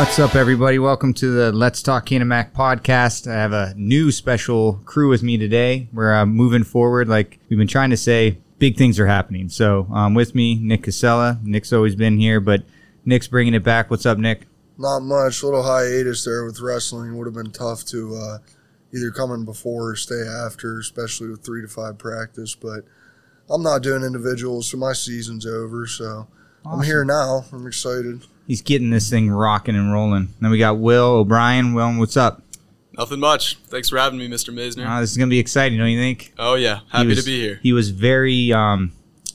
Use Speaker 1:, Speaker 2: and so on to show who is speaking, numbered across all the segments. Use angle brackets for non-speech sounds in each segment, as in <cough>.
Speaker 1: What's up, everybody? Welcome to the Let's Talk Canon Mac podcast. I have a new special crew with me today. We're uh, moving forward. Like we've been trying to say, big things are happening. So, um, with me, Nick Casella. Nick's always been here, but Nick's bringing it back. What's up, Nick?
Speaker 2: Not much. Little hiatus there with wrestling would have been tough to uh, either come in before or stay after, especially with three to five practice. But I'm not doing individuals, so my season's over. So I'm here now. I'm excited.
Speaker 1: He's getting this thing rocking and rolling. Then we got Will O'Bryan. Will, what's up?
Speaker 3: Nothing much. Thanks for having me, Mr. Maisner.
Speaker 1: Uh, this is gonna be exciting, don't you think?
Speaker 3: oh yeah, happy
Speaker 1: was-
Speaker 3: to be here.
Speaker 1: He was very um,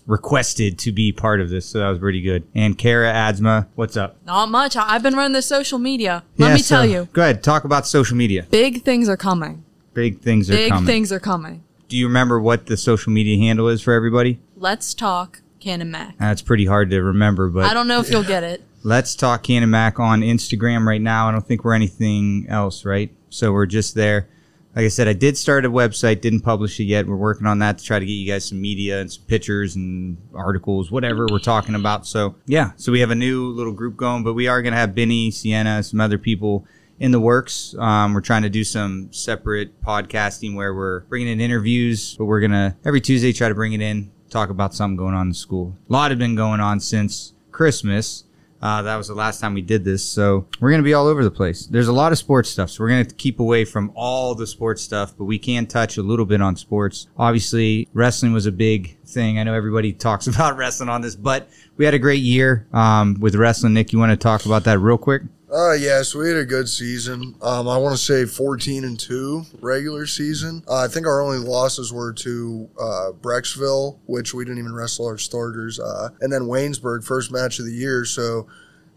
Speaker 1: requested to be part of this, so that was pretty good. And Kara Adzima, what's up?
Speaker 4: Not much. I- I've been running the social media. Let
Speaker 1: Yeah,
Speaker 4: me
Speaker 1: so-
Speaker 4: tell you,
Speaker 1: Go ahead, talk about social media.
Speaker 4: big things are coming.
Speaker 1: Big things are
Speaker 4: Big
Speaker 1: coming.
Speaker 4: Big things are coming.
Speaker 1: Do you remember what the social media handle is for everybody?
Speaker 4: Let's talk Canon Mac.
Speaker 1: That's pretty hard to remember, but
Speaker 4: I don't know if you'll get it.
Speaker 1: Let's talk Can Mac on Instagram right now. I don't think we're anything else, right? So we're just there. Like I said, I did start a website, didn't publish it yet. We're working on that to try to get you guys some media and some pictures and articles, whatever we're talking about. So yeah, so we have a new little group going, but we are going to have Benny, Sienna, some other people in the works. Um, we're trying to do some separate podcasting where we're bringing in interviews, but we're gonna every Tuesday try to bring it in, talk about something going on in school. A lot have been going on since Christmas. Uh, that was the last time we did this, so we're gonna be all over the place. There's a lot of sports stuff, so we're gonna keep away from all the sports stuff, but we can touch a little bit on sports. Obviously, wrestling was a big thing. I know everybody <laughs> talks about wrestling on this, but we had a great year um, with wrestling. Nick, you want to talk about that real quick?
Speaker 2: Uh, yes, we had a good season. Um, I want to say 14 and 2 regular season. Uh, I think our only losses were to uh, Brecksville, which we didn't even wrestle our starters, uh, and then Waynesburg, first match of the year. So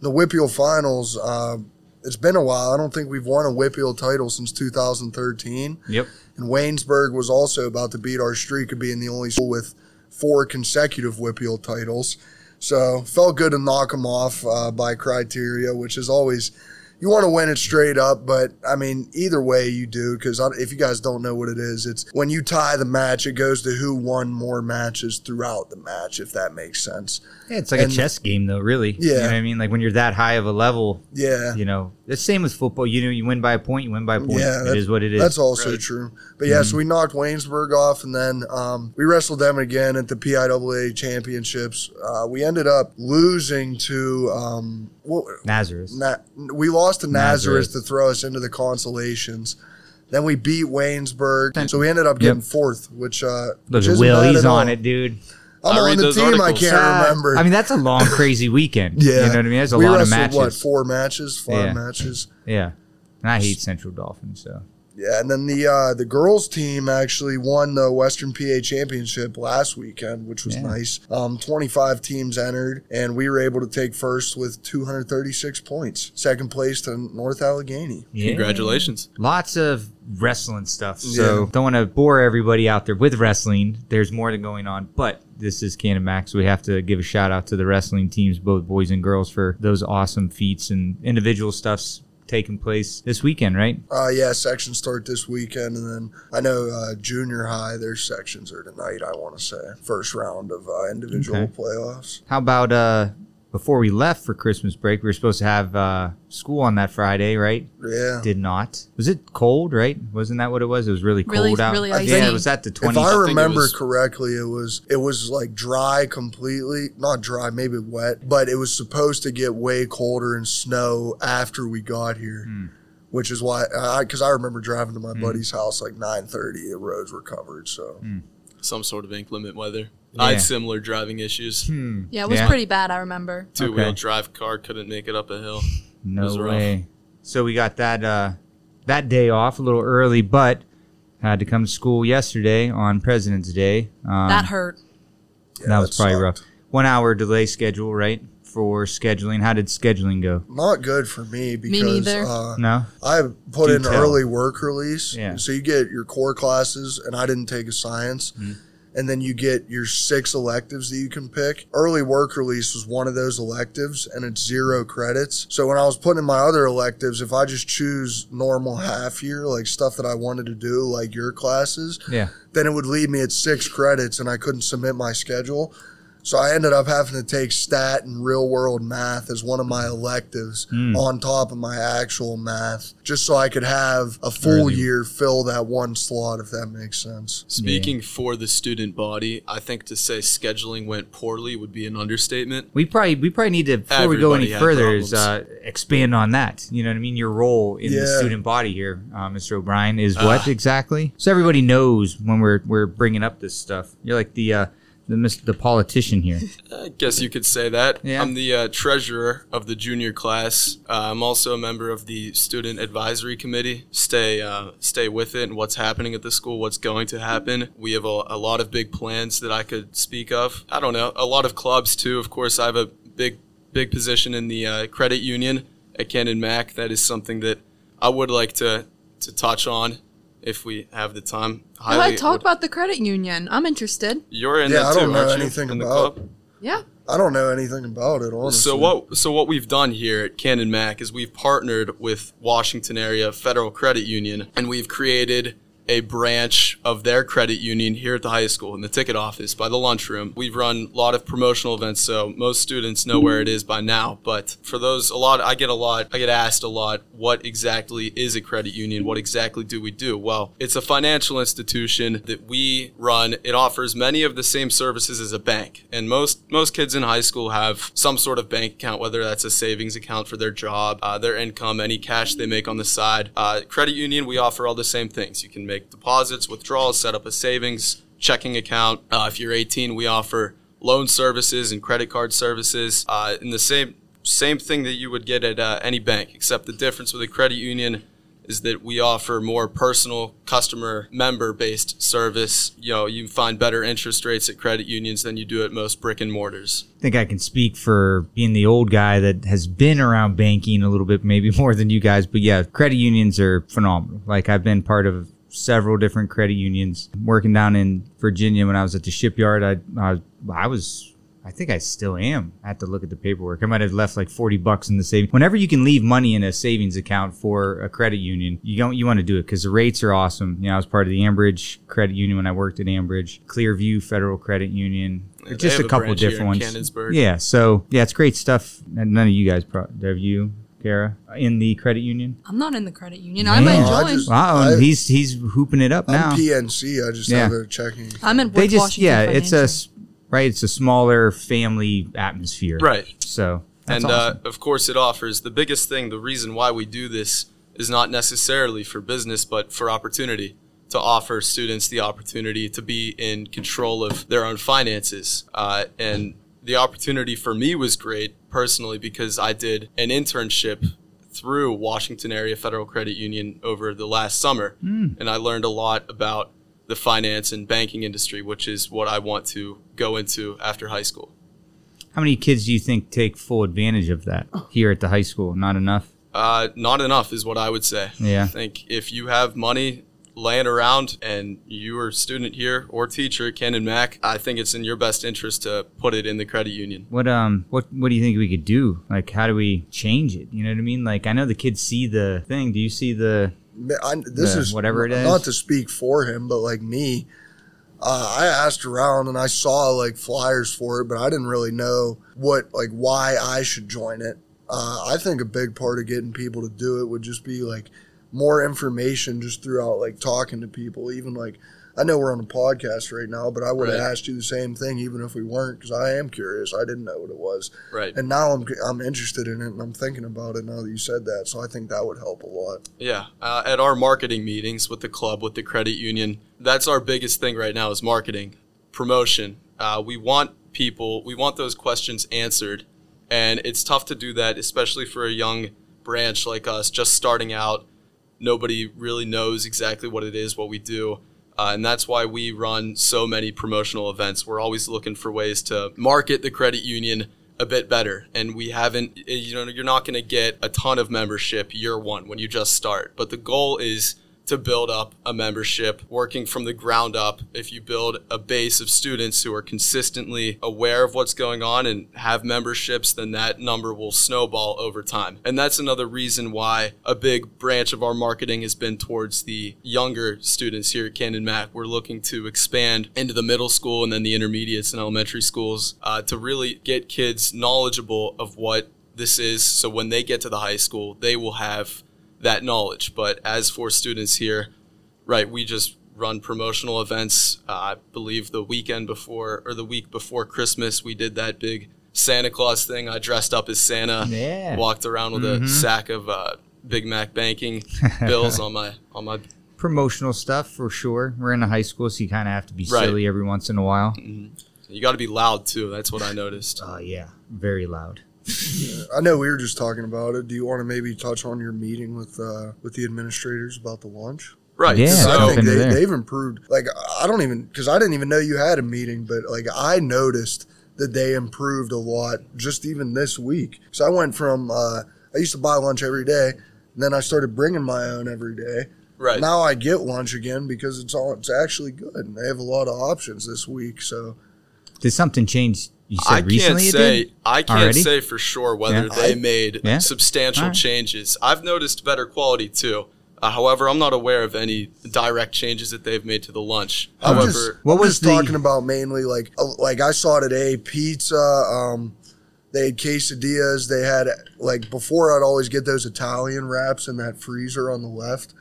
Speaker 2: the WPIAL finals, uh, it's been a while. I don't think we've won a WPIAL title since 2013.
Speaker 1: Yep.
Speaker 2: And Waynesburg was also about to beat our streak of being the only school with four consecutive WPIAL titles. So felt good to knock them off uh, by criteria, which is always you want to win it straight up, but I mean either way you do because if you guys don't know what it is, it's when you tie the match, it goes to who won more matches throughout the match, if that makes sense.
Speaker 1: Yeah, it's like
Speaker 2: And-
Speaker 1: a chess game, though. Really. You know
Speaker 2: Yeah.
Speaker 1: what I mean, like when you're that high of a level,
Speaker 2: Yeah.
Speaker 1: you know, the same with football. You know, you win by a point, you win by a point.
Speaker 2: Yeah,
Speaker 1: it
Speaker 2: that-
Speaker 1: is what it is.
Speaker 2: That's also
Speaker 3: Right.
Speaker 2: true. But yeah, so we knocked Waynesburg off, and then um, we wrestled them again at the PIAA championships. Uh, we ended up losing to um, what,
Speaker 1: Nazareth.
Speaker 2: Na- we lost to Nazareth,
Speaker 1: Nazareth.
Speaker 2: to throw us into the consolations. Then we beat Waynesburg, so we ended up getting
Speaker 1: Yep.
Speaker 2: fourth, which uh,
Speaker 1: Look
Speaker 2: which
Speaker 1: Will, he's on
Speaker 2: all.
Speaker 1: it, dude.
Speaker 2: I'm
Speaker 3: I
Speaker 2: on the
Speaker 3: those
Speaker 2: team. I can't
Speaker 1: Uh,
Speaker 2: remember.
Speaker 1: I mean, that's a long, <laughs> crazy weekend.
Speaker 2: yeah,
Speaker 1: You know what I mean? There's a
Speaker 2: we
Speaker 1: lot of
Speaker 2: wrestled,
Speaker 1: matches.
Speaker 2: What four matches, five
Speaker 1: Yeah.
Speaker 2: matches.
Speaker 1: Yeah. And I hate Central Dauphins, so.
Speaker 2: Yeah, and then the uh, the girls team actually won the Western PA Championship last weekend, which was
Speaker 1: Yeah.
Speaker 2: nice. Um, 25 teams entered, and we were able to take first with 236 points. Second place to North Allegheny.
Speaker 1: Yeah.
Speaker 3: Congratulations.
Speaker 1: Lots of wrestling stuff. So
Speaker 2: Yeah.
Speaker 1: don't want to bore everybody out there with wrestling. There's more than going on, but this is Canon Max. We have to give a shout out to the wrestling teams, both boys and girls, for those awesome feats and individual stuffs taking place this weekend, right?
Speaker 2: Uh, yeah, sections start this weekend, and then I know uh, junior high, their sections are tonight. I want to say first round of uh, individual
Speaker 1: Okay.
Speaker 2: playoffs.
Speaker 1: How about uh before we left for Christmas break, we were supposed to have uh school on that Friday, right?
Speaker 2: Yeah.
Speaker 1: Did not. Was it cold, right? Wasn't that what it was? It was really cold
Speaker 4: Really-
Speaker 1: out.
Speaker 4: really
Speaker 1: yeah,
Speaker 4: icy.
Speaker 1: was that the twenty.
Speaker 2: If
Speaker 1: 20
Speaker 2: I
Speaker 3: think it
Speaker 2: remember
Speaker 3: was-
Speaker 2: correctly, it was it was like dry completely, not dry, maybe wet, but it was supposed to get way colder and snow after we got here,
Speaker 1: Hmm.
Speaker 2: which is why because I, remember driving to my buddy's house like nine thirty, the roads were covered. So
Speaker 1: Hmm.
Speaker 3: Some sort of inclement weather.
Speaker 1: Yeah.
Speaker 3: I had similar driving issues.
Speaker 1: Hmm.
Speaker 4: Yeah, it was
Speaker 1: Yeah.
Speaker 4: pretty bad. I remember.
Speaker 3: Two wheel
Speaker 1: Okay.
Speaker 3: drive car couldn't make it up a hill.
Speaker 1: No
Speaker 3: was rough.
Speaker 1: way. So we got that uh, that day off a little early, but had to come to school yesterday on President's Day. Um,
Speaker 4: that hurt.
Speaker 2: yeah,
Speaker 1: that was probably
Speaker 2: sucked.
Speaker 1: rough. One hour delay schedule, right? For scheduling. How did scheduling go?
Speaker 2: Not good for me because
Speaker 4: neither.
Speaker 2: Uh,
Speaker 1: No.
Speaker 2: I put
Speaker 1: Do
Speaker 2: in
Speaker 1: tell.
Speaker 2: early work release.
Speaker 1: Yeah.
Speaker 2: So you get your core classes, and I didn't take a science. And then you get your six electives that you can pick. Early work release was one of those electives, and it's zero credits. So when I was putting in my other electives, if I just choose normal half year, like stuff that I wanted to do, like your classes,
Speaker 1: Yeah.
Speaker 2: then it would leave me at six credits, and I couldn't submit my schedule. So I ended up having to take stat and real world math as one of my electives
Speaker 1: Hmm.
Speaker 2: on top of my actual math, just so I could have a full
Speaker 1: Early.
Speaker 2: year fill that one slot, if that makes sense.
Speaker 3: Speaking for the student body, I think to say scheduling went poorly would be an understatement.
Speaker 1: We probably we probably need to before we go any
Speaker 3: Everybody had
Speaker 1: further is uh, expand on that. You know what I mean? Your role in the student body here, uh, Mr. O'Bryan, is what
Speaker 3: Ah.
Speaker 1: exactly? So everybody knows when we're we're bringing up this stuff. You're like the uh, the the politician here.
Speaker 3: I guess you could say that.
Speaker 1: Yeah.
Speaker 3: I'm the uh, treasurer of the junior class. Uh, I'm also a member of the student advisory committee. Stay uh, stay with it and what's happening at the school, what's going to happen. We have a, a lot of big plans that I could speak of. I don't know. A lot of clubs too. Of course, I have a big big position in the uh, credit union at Canon Mac. That is something that I would like to to touch on if we have the time.
Speaker 4: Go
Speaker 3: Highly
Speaker 4: ahead, talk
Speaker 3: would-
Speaker 4: about the credit union. I'm interested.
Speaker 3: You're in
Speaker 2: Yeah,
Speaker 3: that
Speaker 2: I
Speaker 3: too,
Speaker 2: don't know
Speaker 3: aren't you,
Speaker 2: anything
Speaker 3: in the
Speaker 2: about-
Speaker 3: club?
Speaker 4: Yeah.
Speaker 2: I don't know anything about it, honestly.
Speaker 3: So what? So what we've done here at Canon Mac is we've partnered with Washington Area Federal Credit Union, and we've created a branch of their credit union here at the high school in the ticket office by the lunchroom. We've run a lot of promotional events, so most students know where it is by now. But for those, a lot I get a lot, I get asked a lot, what exactly is a credit union? What exactly do we do? Well, it's a financial institution that we run. It offers many of the same services as a bank, and most most kids in high school have some sort of bank account, whether that's a savings account for their job, uh, their income, any cash they make on the side. Uh, credit union, we offer all the same things. You can make deposits, withdrawals, set up a savings checking account. Uh, if you're 18, we offer loan services and credit card services. Uh, in the same same thing that you would get at uh, any bank, except the difference with a credit union is that we offer more personal customer member based service. You know, you find better interest rates at credit unions than you do at most brick and mortars.
Speaker 1: I think I can speak for being the old guy that has been around banking a little bit, maybe more than you guys. But yeah, credit unions are phenomenal. Like I've been part of several different credit unions. Working down in Virginia when I was at the shipyard, I I, I was. I think I still am. I have to look at the paperwork. I might have left like forty bucks in the savings. Whenever you can leave money in a savings account for a credit union, you don't you want to do it because the rates are awesome. You know, I was part of the Ambridge Credit Union when I worked at Ambridge, Clearview Federal Credit Union,
Speaker 3: Yeah,
Speaker 1: just a couple
Speaker 3: here
Speaker 1: different ones. Yeah, so yeah, it's great stuff. None of you guys, pro- have you, Kara, in the credit union?
Speaker 4: I'm not in the credit union. I
Speaker 1: Man.
Speaker 4: might
Speaker 2: No, I
Speaker 4: join.
Speaker 2: just-
Speaker 1: Wow,
Speaker 2: I-
Speaker 1: he's he's hooping it up now.
Speaker 2: I'm PNC. I just
Speaker 1: Yeah.
Speaker 2: have a checking.
Speaker 4: I'm in
Speaker 1: they
Speaker 4: West
Speaker 1: just
Speaker 4: Washington
Speaker 1: yeah, it's a
Speaker 4: Financial.
Speaker 1: s- right. It's a smaller family atmosphere,
Speaker 3: Right.
Speaker 1: So that's
Speaker 3: and
Speaker 1: awesome.
Speaker 3: uh, of course, it offers the biggest thing. The reason why we do this is not necessarily for business, but for opportunity to offer students the opportunity to be in control of their own finances. Uh, and the opportunity for me was great personally because I did an internship through Washington Area Federal Credit Union over the last summer, and I learned a lot about the finance and banking industry, which is what I want to go into after high school.
Speaker 1: How many kids do you think take full advantage of that here at the high school? Not enough.
Speaker 3: Uh, not enough is what I would say.
Speaker 1: Yeah.
Speaker 3: I think if you have money laying around and you are a student here or teacher at Canon Mac, I think it's in your best interest to put it in the credit union.
Speaker 1: What um what what do you think we could do? Like how do we change it? You know what I mean? Like I know the kids see the thing. Do you see the
Speaker 2: I, this
Speaker 1: Yeah,
Speaker 2: is
Speaker 1: whatever it is.
Speaker 2: Not to speak for him, but like me, uh, I asked around and I saw like flyers for it, but I didn't really know what like why I should join it. Uh, I think a big part of getting people to do it would just be like more information just throughout like talking to people. Even like I know we're on a podcast right now, but I would have
Speaker 3: Right.
Speaker 2: asked you the same thing even if we weren't because I am curious. I didn't know what it was,
Speaker 3: Right.
Speaker 2: and now I'm I'm interested in it and I'm thinking about it now that you said that. So I think that would help a lot.
Speaker 3: Yeah. Uh, at our marketing meetings with the club, with the credit union, that's our biggest thing right now is marketing, promotion. Uh, we want people, we want those questions answered. And it's tough to do that, especially for a young branch like us, just starting out. Nobody really knows exactly what it is, what we do. Uh, and that's why we run so many promotional events. We're always looking for ways to market the credit union a bit better. And we haven't, you know, you're not going to get a ton of membership year one when you just start. But the goal is to build up a membership, working from the ground up. If you build a base of students who are consistently aware of what's going on and have memberships, then that number will snowball over time. And that's another reason why a big branch of our marketing has been towards the younger students here at Canon Mac. We're looking to expand into the middle school and then the intermediates and elementary schools uh, to really get kids knowledgeable of what this is. So when they get to the high school, they will have that knowledge. But as for students here, right, we just run promotional events. Uh, I believe the weekend before or the week before Christmas, we did that big Santa Claus thing. I dressed up as Santa,
Speaker 1: Yeah.
Speaker 3: walked around with
Speaker 1: Mhm.
Speaker 3: a sack of uh, Big Mac banking <laughs> bills on my on my.
Speaker 1: Promotional stuff for sure. We're in a high school, so you kind of have to be
Speaker 3: Right.
Speaker 1: silly every once in a while.
Speaker 3: You got to be loud too. That's what I noticed.
Speaker 1: Oh yeah, very loud. <laughs>
Speaker 2: I know we were just talking about it. Do you want to maybe touch on your meeting with uh, with the administrators about the lunch?
Speaker 3: Right.
Speaker 1: Yeah,
Speaker 2: 'Cause
Speaker 3: So
Speaker 2: I think they,
Speaker 1: there.
Speaker 2: they've improved. Like I don't even because I didn't even know you had a meeting, but like I noticed that they improved a lot just even this week. So I went from uh, I used to buy lunch every day, and then I started bringing my own every day.
Speaker 3: right.
Speaker 2: Now I get lunch again because it's all it's actually good. And they have a lot of options this week. So
Speaker 1: Did something change? You said
Speaker 3: I can't say? I can't
Speaker 1: Already?
Speaker 3: say for sure whether
Speaker 1: Yeah.
Speaker 3: they made
Speaker 1: Yeah.
Speaker 3: substantial
Speaker 1: Alright.
Speaker 3: changes. I've noticed better quality too. Uh, however, I'm not aware of any direct changes that they've made to the lunch.
Speaker 2: I'm
Speaker 3: However,
Speaker 2: just,
Speaker 1: What
Speaker 2: I'm
Speaker 1: was
Speaker 2: just
Speaker 1: the-
Speaker 2: talking about mainly like uh, like I saw today pizza. Um, they had quesadillas. They had like before. I'd always get those Italian wraps in that freezer on the left.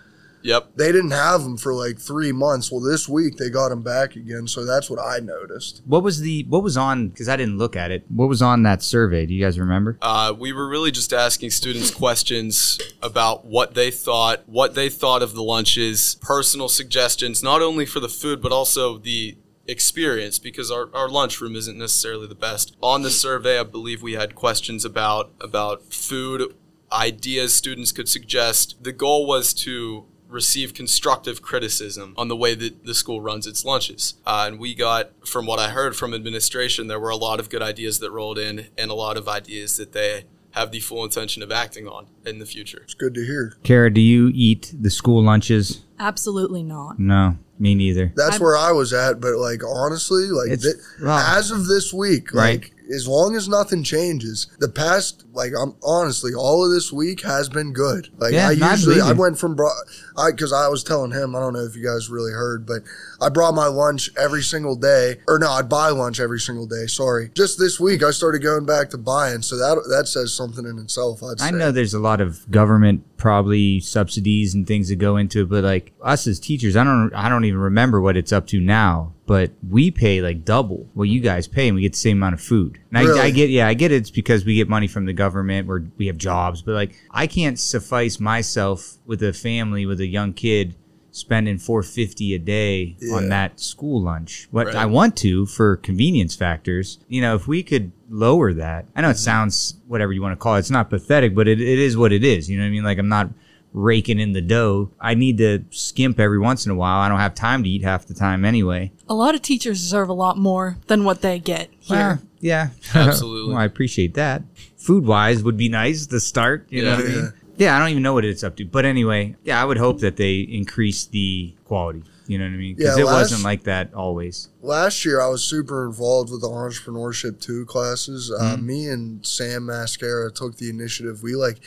Speaker 3: Yep.
Speaker 2: They didn't have them for like three months. Well, this week they got them back again. So that's what I noticed.
Speaker 1: What was the what was on? Because I didn't look at it. What was on that survey? Do you guys remember?
Speaker 3: Uh, we were really just asking students questions about what they thought, what they thought of the lunches, personal suggestions, not only for the food but also the experience because our, our lunchroom isn't necessarily the best. On the survey, I believe we had questions about about food, ideas students could suggest. The goal was to receive constructive criticism on the way that the school runs its lunches. Uh, and we got, from what I heard from administration, there were a lot of good ideas that rolled in and a lot of ideas that they have the full intention of acting on in the future.
Speaker 2: It's good to hear.
Speaker 1: Kara, do you eat the school lunches?
Speaker 4: Absolutely not.
Speaker 1: No, me neither.
Speaker 2: That's
Speaker 4: I'm-
Speaker 2: where I was at. But like honestly, like
Speaker 1: It's-
Speaker 2: thi-
Speaker 1: well-
Speaker 2: as of this week,
Speaker 1: Right.
Speaker 2: like as long as nothing changes, the past like I'm honestly all of this week has been good. Like
Speaker 1: Yeah,
Speaker 2: I usually I went from bro- I because I was telling him I don't know if you guys really heard, but I brought my lunch every single day, or no, I'd buy lunch every single day. Sorry, just this week I started going back to buying, so that that says something in itself. I'd say.
Speaker 1: I know there's a lot of government probably subsidies and things that go into it, but like us as teachers, I don't I don't even remember what it's up to now. But we pay like double what you guys pay, and we get the same amount of food. And I,
Speaker 2: Really?
Speaker 1: I get, yeah, I get it's because we get money from the government, where we have jobs. But like, I can't suffice myself with a family with a young kid spending four fifty a day
Speaker 2: Yeah.
Speaker 1: on that school lunch. What
Speaker 3: Right.
Speaker 1: I want to for convenience factors, you know, if we could lower that. I know it mm-hmm. sounds whatever you want to call it. It's not pathetic, but it, it is what it is. You know what I mean? Like I'm not raking in the dough. I need to skimp every once in a while. I don't have time to eat half the time anyway.
Speaker 4: A lot of teachers deserve a lot more than what they get here.
Speaker 1: Well, yeah,
Speaker 3: Absolutely. <laughs>
Speaker 1: well, I appreciate that. Food wise would be nice to start. You know
Speaker 3: Yeah.
Speaker 1: what I mean? Yeah, I don't even know what it's up to, but anyway, yeah, I would hope that they increase the quality. You know what I mean? Because
Speaker 2: Yeah,
Speaker 1: it
Speaker 2: last-
Speaker 1: wasn't like that always.
Speaker 2: last year I was super involved with the entrepreneurship two classes. Uh,
Speaker 1: Mm-hmm.
Speaker 2: me and Sam Mascara took the initiative. We like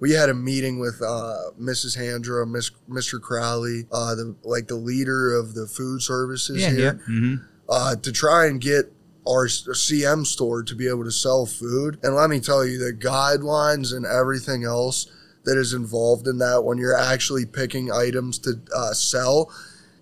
Speaker 2: we had a meeting with uh, Mrs. Handra, Miss, Mr. Crowley, uh, the like the leader of the food services
Speaker 1: Yeah, yeah.
Speaker 2: here,
Speaker 1: hmm
Speaker 2: uh, to try and get our CM store to be able to sell food. And let me tell you, the guidelines and everything else that is involved in that when you're actually picking items to uh, sell,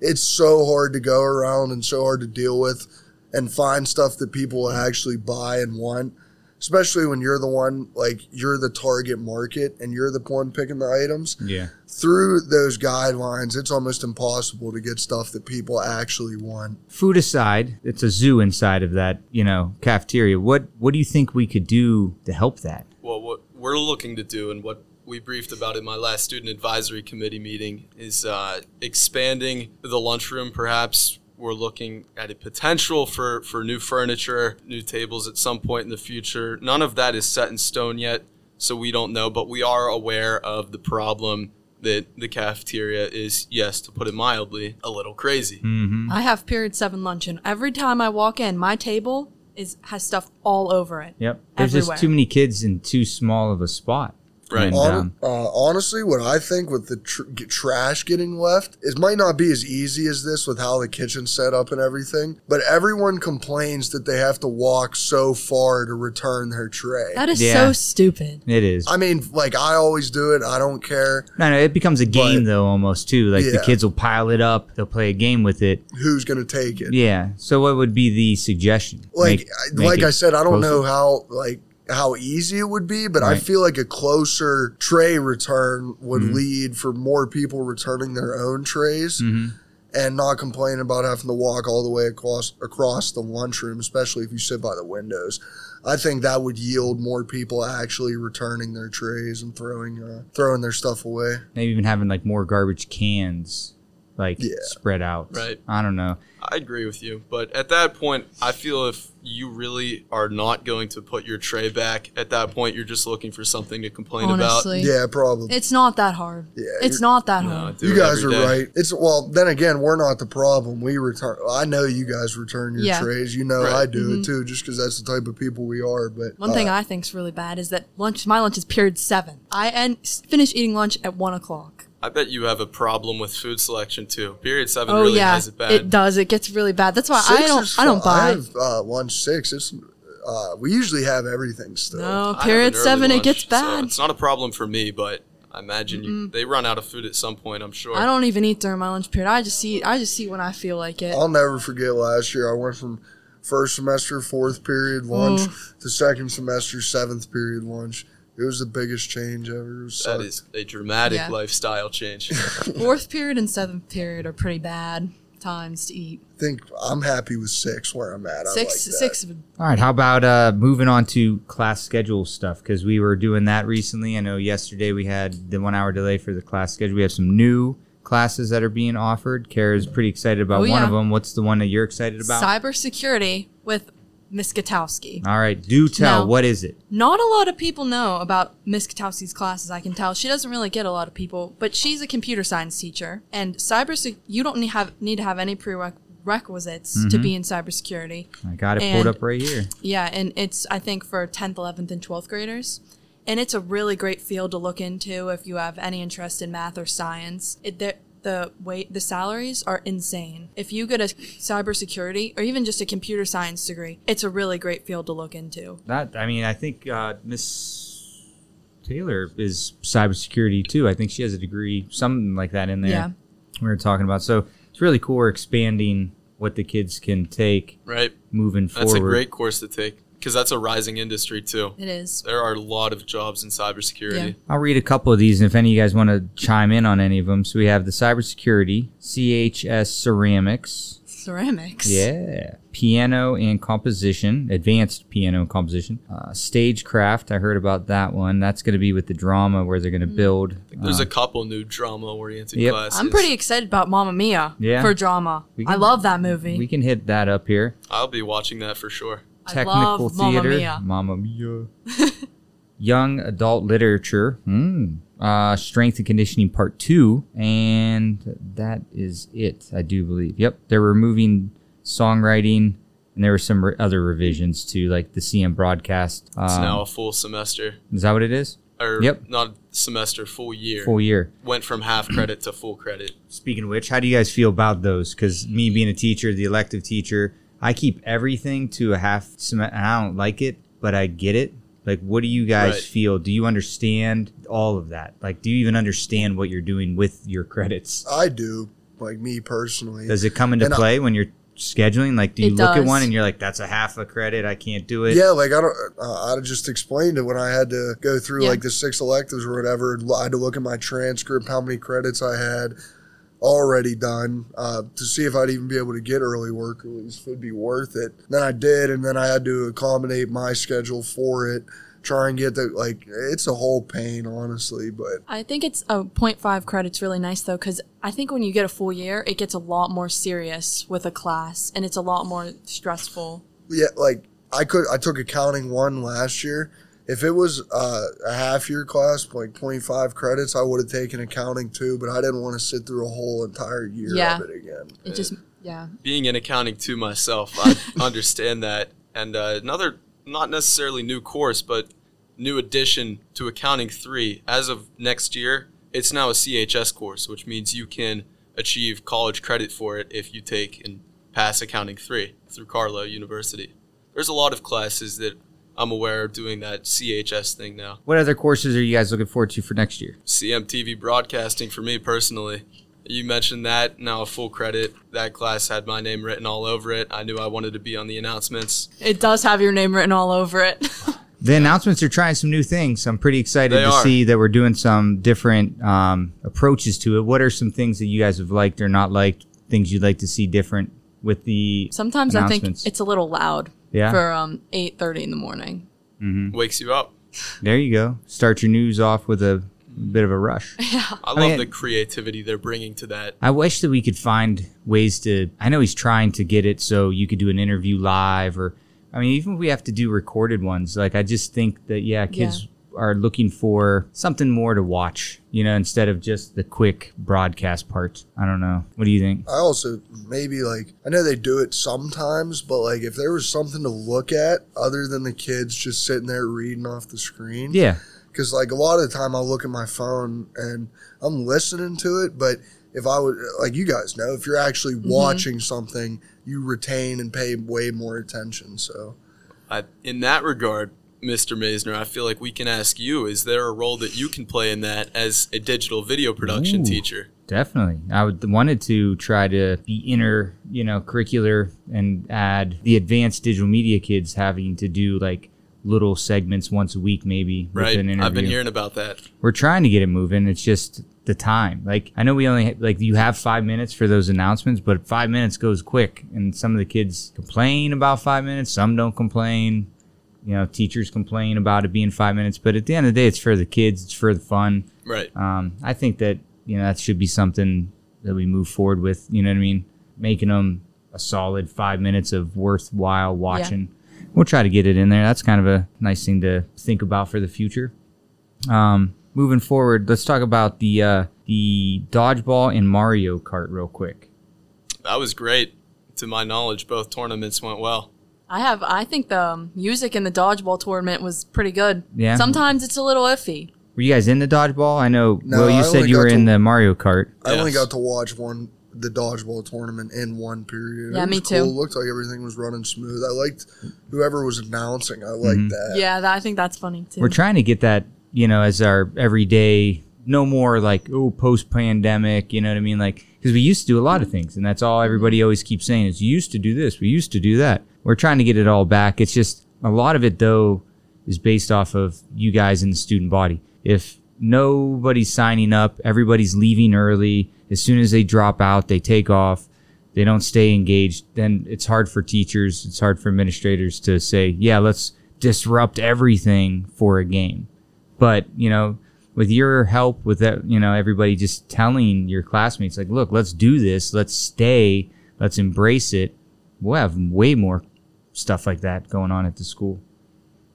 Speaker 2: it's so hard to go around and so hard to deal with and find stuff that people actually buy and want. Especially when you're the one, like you're the target market and you're the one picking the items.
Speaker 1: Yeah.
Speaker 2: Through those guidelines, it's almost impossible to get stuff that people actually want.
Speaker 1: food aside, it's a zoo inside of that, you know, cafeteria. What what do you think we could do to help that?
Speaker 3: Well, what we're looking to do and what we briefed about in my last student advisory committee meeting is uh, expanding the lunchroom. Perhaps we're looking at a potential for, for new furniture, new tables at some point in the future. None of that is set in stone yet, so we don't know, but we are aware of the problem that the cafeteria is, yes, to put it mildly, a little crazy.
Speaker 1: Mm-hmm.
Speaker 4: I have period seven lunch, and every time I walk in, my table is has stuff all over it.
Speaker 1: Yep. There's
Speaker 4: Everywhere.
Speaker 1: just too many kids in too small of a spot.
Speaker 3: Right.
Speaker 1: And,
Speaker 2: Hon-
Speaker 1: um,
Speaker 2: uh, honestly, what I think with the tr- trash getting left, it might not be as easy as this with how the kitchen's set up and everything. But everyone complains that they have to walk so far to return their tray.
Speaker 4: That is
Speaker 1: Yeah.
Speaker 4: so stupid.
Speaker 1: it is.
Speaker 2: I mean, like I always do it. I don't care
Speaker 1: no, no, it becomes a game
Speaker 2: But-
Speaker 1: though, almost too. Like the kids will pile it up. They'll play a game with it.
Speaker 2: who's gonna take it.
Speaker 1: Yeah. So what would be the suggestion?
Speaker 2: Like,
Speaker 1: Make-
Speaker 2: I-
Speaker 1: make
Speaker 2: like I said, I don't
Speaker 1: closer?
Speaker 2: know how like how easy it would be, but I feel like a closer tray return would
Speaker 1: Mhm.
Speaker 2: lead for more people returning their own trays.
Speaker 1: Mhm.
Speaker 2: and not complaining about having to walk all the way across across the lunchroom, especially if you sit by the windows. I think that would yield more people actually returning their trays and throwing uh, throwing their stuff away.
Speaker 1: Maybe even having like more garbage cans, like
Speaker 2: Yeah.
Speaker 1: spread out.
Speaker 3: Right.
Speaker 1: I don't know.
Speaker 3: I agree with you, but at that point, I feel if you really are not going to put your tray back, at that point, you're just looking for something to complain
Speaker 4: Honestly,
Speaker 2: Yeah, probably.
Speaker 4: it's not that hard.
Speaker 2: Yeah,
Speaker 4: it's not that
Speaker 3: about.
Speaker 4: hard.
Speaker 3: No, I do
Speaker 2: you guys are
Speaker 3: day.
Speaker 2: right. It's well, then again, we're not the problem. We return. I know you guys return your
Speaker 4: Yeah.
Speaker 2: trays. You know
Speaker 3: Right.
Speaker 2: I do
Speaker 4: Mhm.
Speaker 2: it too, just because that's the type of people we are. But
Speaker 4: One thing
Speaker 2: uh,
Speaker 4: I think's really bad is that lunch. My lunch is period seven. I end finish eating lunch at one o'clock.
Speaker 3: I bet you have a problem with food selection too. Period seven
Speaker 4: Oh
Speaker 3: really
Speaker 4: yeah,
Speaker 3: has it bad.
Speaker 4: it does. It gets really bad. That's why
Speaker 2: six
Speaker 4: I don't. I don't
Speaker 2: fine. I
Speaker 4: buy.
Speaker 2: have uh, lunch six. It's uh, we usually have everything still.
Speaker 4: No,
Speaker 3: I
Speaker 4: period seven.
Speaker 3: lunch,
Speaker 4: it gets
Speaker 3: so
Speaker 4: bad.
Speaker 3: it's not a problem for me, but I imagine you, they run out of food at some point. I'm sure.
Speaker 4: I don't even eat during my lunch period. I just eat. I just eat when I feel like it.
Speaker 2: I'll never forget last year. I went from first semester fourth period lunch
Speaker 4: Mm.
Speaker 2: to second semester seventh period lunch. It was the biggest change ever. It was
Speaker 3: That
Speaker 2: so-
Speaker 3: is a dramatic
Speaker 4: Yeah.
Speaker 3: lifestyle change. <laughs>
Speaker 4: Fourth period and seventh period are pretty bad times to eat.
Speaker 2: I think I'm happy with six where I'm at. I
Speaker 4: Six,
Speaker 2: like that.
Speaker 4: six.
Speaker 1: All right, how about uh, moving on to class schedule stuff? Because we were doing that recently. I know yesterday we had the one hour delay for the class schedule. We have some new classes that are being offered. Kara's pretty excited about
Speaker 4: Oh,
Speaker 1: one
Speaker 4: yeah.
Speaker 1: of them. What's the one that you're excited about?
Speaker 4: Cybersecurity with Miss Katowski.
Speaker 1: All right, do tell.
Speaker 4: Now-
Speaker 1: What is it?
Speaker 4: Not a lot of people know about Miss Katowski's classes. I can tell she doesn't really get a lot of people, but she's a computer science teacher, and cyber. You don't need have need to have any prerequisites to mm-hmm. be in cybersecurity.
Speaker 1: I got it pulled up right here.
Speaker 4: Yeah, and it's I think for 10th, 11th, and 12th graders. And it's a really great field to look into if you have any interest in math or science. It, the, the wait the salaries are insane. If you get a cybersecurity or even just a computer science degree, it's a really great field to look into.
Speaker 1: That I mean, I think uh, Miss Taylor is cybersecurity too. I think she has a degree, something like that in there.
Speaker 4: Yeah.
Speaker 1: We were talking about. So it's really cool. We're expanding what the kids can take
Speaker 3: right?
Speaker 1: moving forward.
Speaker 3: That's a great course to take because that's a rising industry too.
Speaker 4: It is.
Speaker 3: There are a lot of jobs in cybersecurity.
Speaker 4: Yeah.
Speaker 1: I'll read a couple of these, and if any of you guys want to chime in on any of them. So we have the cybersecurity, CHS ceramics,
Speaker 4: Ceramics.
Speaker 1: yeah, piano and composition, advanced piano and composition, uh, stagecraft. I heard about that one. That's going to be with the drama where they're going to build.
Speaker 3: There's
Speaker 1: uh,
Speaker 3: a couple new drama oriented
Speaker 1: Yep.
Speaker 3: classes.
Speaker 4: I'm pretty excited about Mamma Mia
Speaker 1: Yeah.
Speaker 4: for drama.
Speaker 1: We
Speaker 4: I love that movie.
Speaker 1: we can hit that up here.
Speaker 3: I'll be watching that for sure.
Speaker 4: I
Speaker 1: Technical
Speaker 4: love Mamma
Speaker 1: theater,
Speaker 4: Mia.
Speaker 1: Mamma Mia. <laughs> Young adult literature, hmm. uh, strength and conditioning part two, and that is it. I do believe. Yep, they're removing songwriting, and there were some re- other revisions to like the CM broadcast.
Speaker 3: It's
Speaker 1: Um,
Speaker 3: now a full semester,
Speaker 1: is that what it is?
Speaker 3: or
Speaker 1: Yep.
Speaker 3: not semester, full year.
Speaker 1: Full year.
Speaker 3: Went from half credit to full credit.
Speaker 1: Speaking of which, how do you guys feel about those? Because me being a teacher, the elective teacher, I keep everything to a half semester. and I don't like it, but I get it. Like, what do you guys
Speaker 3: Right.
Speaker 1: feel? Do you understand all of that? Like, do you even understand what you're doing with your credits?
Speaker 2: I do, like me personally.
Speaker 1: Does it come into
Speaker 2: And I-
Speaker 1: play when you're scheduling? Like, do you
Speaker 4: It
Speaker 1: look at one and you're like, that's a half a credit. I can't do it.
Speaker 2: Yeah, like I don't. Uh, I just explained it when I had to go through
Speaker 4: Yeah.
Speaker 2: like the six electives or whatever. I had to look at my transcript, how many credits I had already done uh, to see if I'd even be able to get early work or at least if it'd be worth it. Then I did, and then I had to accommodate my schedule for it. Try and get the like. It's a whole pain, honestly, but
Speaker 4: I think it's a 0.5 credits really nice though because I think when you get a full year, it gets a lot more serious with a class and it's a lot more stressful.
Speaker 2: yeah, like I could. I took accounting one last year, if it was uh, a half year class, like 25 credits, I would have taken accounting too, but I didn't want to sit through a whole entire year
Speaker 4: Yeah.
Speaker 2: of it again.
Speaker 4: It just yeah.
Speaker 3: being in accounting too myself, I <laughs> understand that. And uh, another, not necessarily new course, but new addition to accounting three. As of next year, it's now a CHS course, which means you can achieve college credit for it if you take and pass accounting three through Carlow University. There's a lot of classes that I'm aware of doing that CHS thing now.
Speaker 1: What other courses are you guys looking forward to for next year?
Speaker 3: CMTV broadcasting for me personally. You mentioned that now a full credit. That class had my name written all over it. I knew I wanted to be on the announcements.
Speaker 4: It does have your name written all over it. <laughs>
Speaker 1: The announcements are trying some new things. I'm pretty excited
Speaker 3: They
Speaker 1: to
Speaker 3: are.
Speaker 1: see that we're doing some different um, approaches to it. What are some things that you guys have liked or not liked? Things you'd like to see different with the
Speaker 4: Sometimes I think it's a little loud
Speaker 1: Yeah.
Speaker 4: for um 8:30 in the morning. Mm-hmm.
Speaker 3: Wakes you up.
Speaker 1: There you go. Start your news off with a bit of a rush. <laughs>
Speaker 3: Yeah, I love
Speaker 1: mean-
Speaker 3: the creativity they're bringing to that.
Speaker 1: I wish that we could find ways to. I know he's trying to get it so you could do an interview live, or I mean, even if we have to do recorded ones. Like, I just think that yeah, kids are looking for something more to watch, you know, instead of just the quick broadcast part. I don't know. What do you think?
Speaker 2: I also maybe like I know they do it sometimes, but like if there was something to look at other than the kids just sitting there reading off the screen,
Speaker 1: Yeah,
Speaker 2: because like a lot of the time I'll look at my phone and I'm listening to it, but if I would like you guys know, if you're actually mm-hmm. watching something, you retain and pay way more attention. So
Speaker 3: I, in that regard, Mr. Maisner, I feel like we can ask you: Is there a role that you can play in that as a digital video production
Speaker 1: Ooh.
Speaker 3: teacher?
Speaker 1: definitely. I would wanted to try to be inner, you know, curricular and add the advanced digital media kids having to do like little segments once a week, maybe
Speaker 3: Right.
Speaker 1: an.
Speaker 3: I've been hearing about that.
Speaker 1: we're trying to get it moving. It's just the time. Like I know we only like you have five minutes for those announcements, but five minutes goes quick, and some of the kids complain about five minutes. Some don't complain. You know, teachers complain about it being five minutes, but at the end of the day, it's for the kids. It's for the fun.
Speaker 3: Right.
Speaker 1: Um, I think that you know that should be something that we move forward with. You know what I mean? Making them a solid five minutes of worthwhile watching. We'll try to get it in there. That's kind of a nice thing to think about for the future. Um, moving forward, let's talk about the uh, the dodgeball and Mario Kart real quick.
Speaker 3: That was great. To my knowledge, both tournaments went well.
Speaker 4: I have I think the um, music in the dodgeball tournament was pretty good.
Speaker 1: Yeah.
Speaker 4: Sometimes it's a little iffy.
Speaker 1: Were you guys in the dodgeball? I know.
Speaker 2: No,
Speaker 1: well, you
Speaker 2: I
Speaker 1: said
Speaker 2: only
Speaker 1: you
Speaker 2: got
Speaker 1: were in
Speaker 2: to-
Speaker 1: the Mario Kart.
Speaker 2: I only
Speaker 3: Yes.
Speaker 2: got to watch one the dodgeball tournament in one period.
Speaker 4: Yeah,
Speaker 2: it was
Speaker 4: me
Speaker 2: cool.
Speaker 4: too.
Speaker 2: It looked like everything was running smooth. I liked whoever was announcing. I liked
Speaker 1: Mhm.
Speaker 2: that.
Speaker 4: Yeah, that, I think that's funny too.
Speaker 1: We're trying to get that, you know, as our everyday, no more like, oh, post pandemic, you know what I mean? Like, because we used to do a lot of things, and that's all everybody always keeps saying is, you used to do this, we used to do that. We're trying to get it all back. It's just a lot of it, though, is based off of you guys in the student body. If nobody's signing up, everybody's leaving early, as soon as they drop out, they take off, they don't stay engaged, then it's hard for teachers, it's hard for administrators to say, yeah, let's disrupt everything for a game. But, you know, with your help with that, you know, everybody just telling your classmates, like, look, let's do this, let's stay, let's embrace it. We'll have way more stuff like that going on at the school.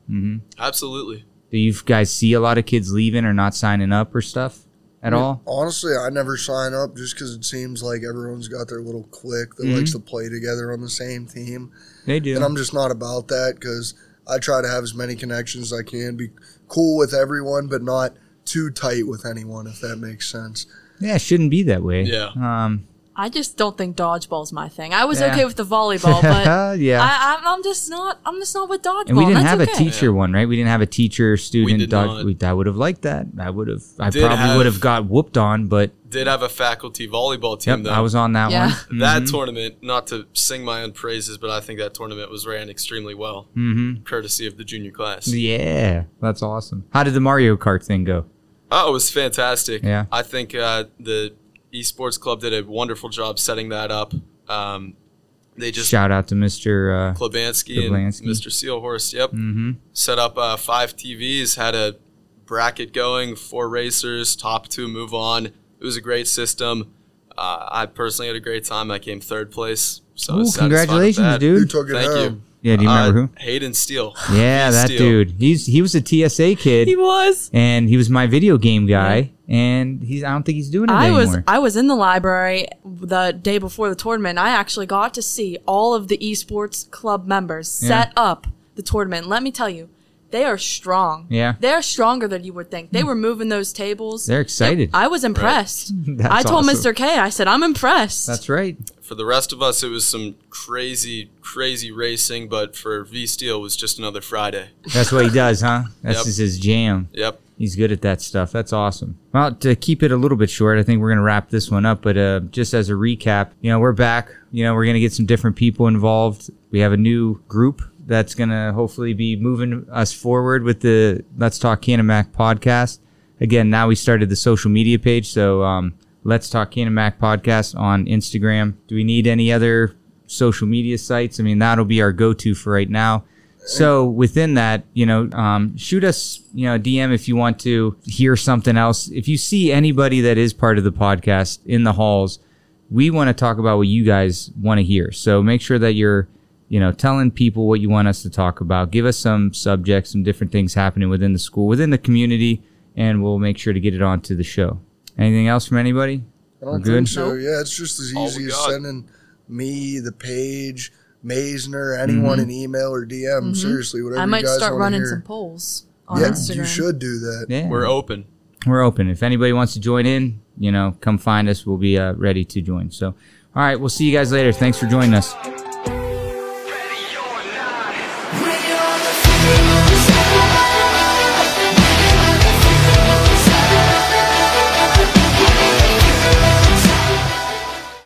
Speaker 1: hmm
Speaker 3: Absolutely.
Speaker 1: Do you guys see a lot of kids leaving or not signing up or stuff at all?
Speaker 2: Honestly, I never sign up just because it seems like everyone's got their little clique that
Speaker 1: Mhm.
Speaker 2: likes to play together on the same team.
Speaker 1: They do.
Speaker 2: And I'm just not about that because I try to have as many connections as I can, be cool with everyone, but not too tight with anyone, if that makes sense.
Speaker 1: yeah, it shouldn't be that way.
Speaker 3: Yeah.
Speaker 1: Um,
Speaker 4: I just don't think dodgeball's my thing. I was
Speaker 1: Yeah.
Speaker 4: okay with the volleyball, but <laughs>
Speaker 1: yeah.
Speaker 4: I, I'm, I'm just not. I'm just not with dodgeball.
Speaker 1: and we didn't
Speaker 4: That's
Speaker 1: have
Speaker 4: okay.
Speaker 1: a teacher one, right? We didn't have a teacher student
Speaker 3: did
Speaker 1: dog.
Speaker 3: not.
Speaker 1: We, I would have liked that. I would have. I
Speaker 3: Did
Speaker 1: probably
Speaker 3: have-
Speaker 1: would have got whooped on, but
Speaker 3: Did have a faculty volleyball
Speaker 1: yep,
Speaker 3: team though.
Speaker 1: I was on that
Speaker 4: Yeah.
Speaker 1: one. <laughs>
Speaker 3: that tournament, not to sing my own praises, but I think that tournament was ran extremely well,
Speaker 1: Mm-hmm.
Speaker 3: courtesy of the junior class.
Speaker 1: Yeah, that's awesome. How did the Mario Kart thing go?
Speaker 3: Oh, it was fantastic.
Speaker 1: Yeah.
Speaker 3: I think uh, the esports club did a wonderful job setting that up. Um, they just
Speaker 1: Shout out to Mr. Uh,
Speaker 3: Klabansky,
Speaker 1: Klabansky.
Speaker 3: and Mr. Sealhorst. Yep.
Speaker 1: mm-hmm.
Speaker 3: Set up uh, five TVs, had a bracket going, four racers, top two move on. It was a great system. Uh, I personally had a great time. I came third place. So
Speaker 1: Ooh,
Speaker 3: was satisfied with
Speaker 1: congratulations,
Speaker 3: that.
Speaker 2: Who
Speaker 1: dude!
Speaker 2: took it
Speaker 3: Thank
Speaker 2: home?
Speaker 3: you.
Speaker 1: Yeah, do you remember
Speaker 3: Uh,
Speaker 1: who?
Speaker 3: Hayden Steele. <laughs>
Speaker 1: Yeah,
Speaker 3: V
Speaker 1: that
Speaker 3: Steele.
Speaker 1: dude. He's he was a TSA kid,
Speaker 4: He was.
Speaker 1: and he was my video game guy. And he's I don't think he's doing it
Speaker 4: I
Speaker 1: anymore.
Speaker 4: was I was in the library the day before the tournament. I actually got to see all of the esports club members
Speaker 1: Yeah.
Speaker 4: set up the tournament. Let me tell you, they are strong.
Speaker 1: Yeah.
Speaker 4: They're stronger than you would think. They were moving those tables.
Speaker 1: They're excited.
Speaker 4: I was impressed. <laughs>
Speaker 1: That's
Speaker 4: I told
Speaker 1: awesome.
Speaker 4: Mr. K, I said, I'm impressed.
Speaker 1: That's right.
Speaker 3: For the rest of us, it was some crazy, crazy racing, but for V Steel, it was just another Friday.
Speaker 1: That's what he <laughs> does, huh? That's
Speaker 3: Yep.
Speaker 1: his jam.
Speaker 3: Yep.
Speaker 1: He's good at that stuff. That's awesome. Well, to keep it a little bit short, I think we're going to wrap this one up. But uh, just as a recap, you know, we're back. You know, we're going to get some different people involved. We have a new group that's going to hopefully be moving us forward with the Let's Talk Canon Mac podcast. Again, now we started the social media page. So um, Let's Talk Canon Mac podcast on Instagram. Do we need any other social media sites? I mean, that'll be our go to for right now. So within that, you know, um, shoot us, you know, DM if you want to hear something else. If you see anybody that is part of the podcast in the halls, we want to talk about what you guys want to hear. So make sure that you're, you know, telling people what you want us to talk about. Give us some subjects, some different things happening within the school, within the community, and we'll make sure to get it onto the show. Anything else from anybody?
Speaker 2: I
Speaker 1: We're
Speaker 2: don't
Speaker 1: good?
Speaker 2: think so.
Speaker 4: Nope.
Speaker 2: Yeah, it's just as easy
Speaker 3: we
Speaker 2: as sending me, the page, Maisner, anyone
Speaker 1: Mm-hmm.
Speaker 2: an email or DM. Seriously, whatever you guys wanna I might start
Speaker 4: running
Speaker 2: hear.
Speaker 4: some polls on
Speaker 2: Yeah,
Speaker 4: Instagram.
Speaker 2: you should do that.
Speaker 1: Yeah.
Speaker 3: We're open.
Speaker 1: we're open. If anybody wants to join in, you know, come find us. We'll be uh, ready to join. So, all right, we'll see you guys later. Thanks for joining us.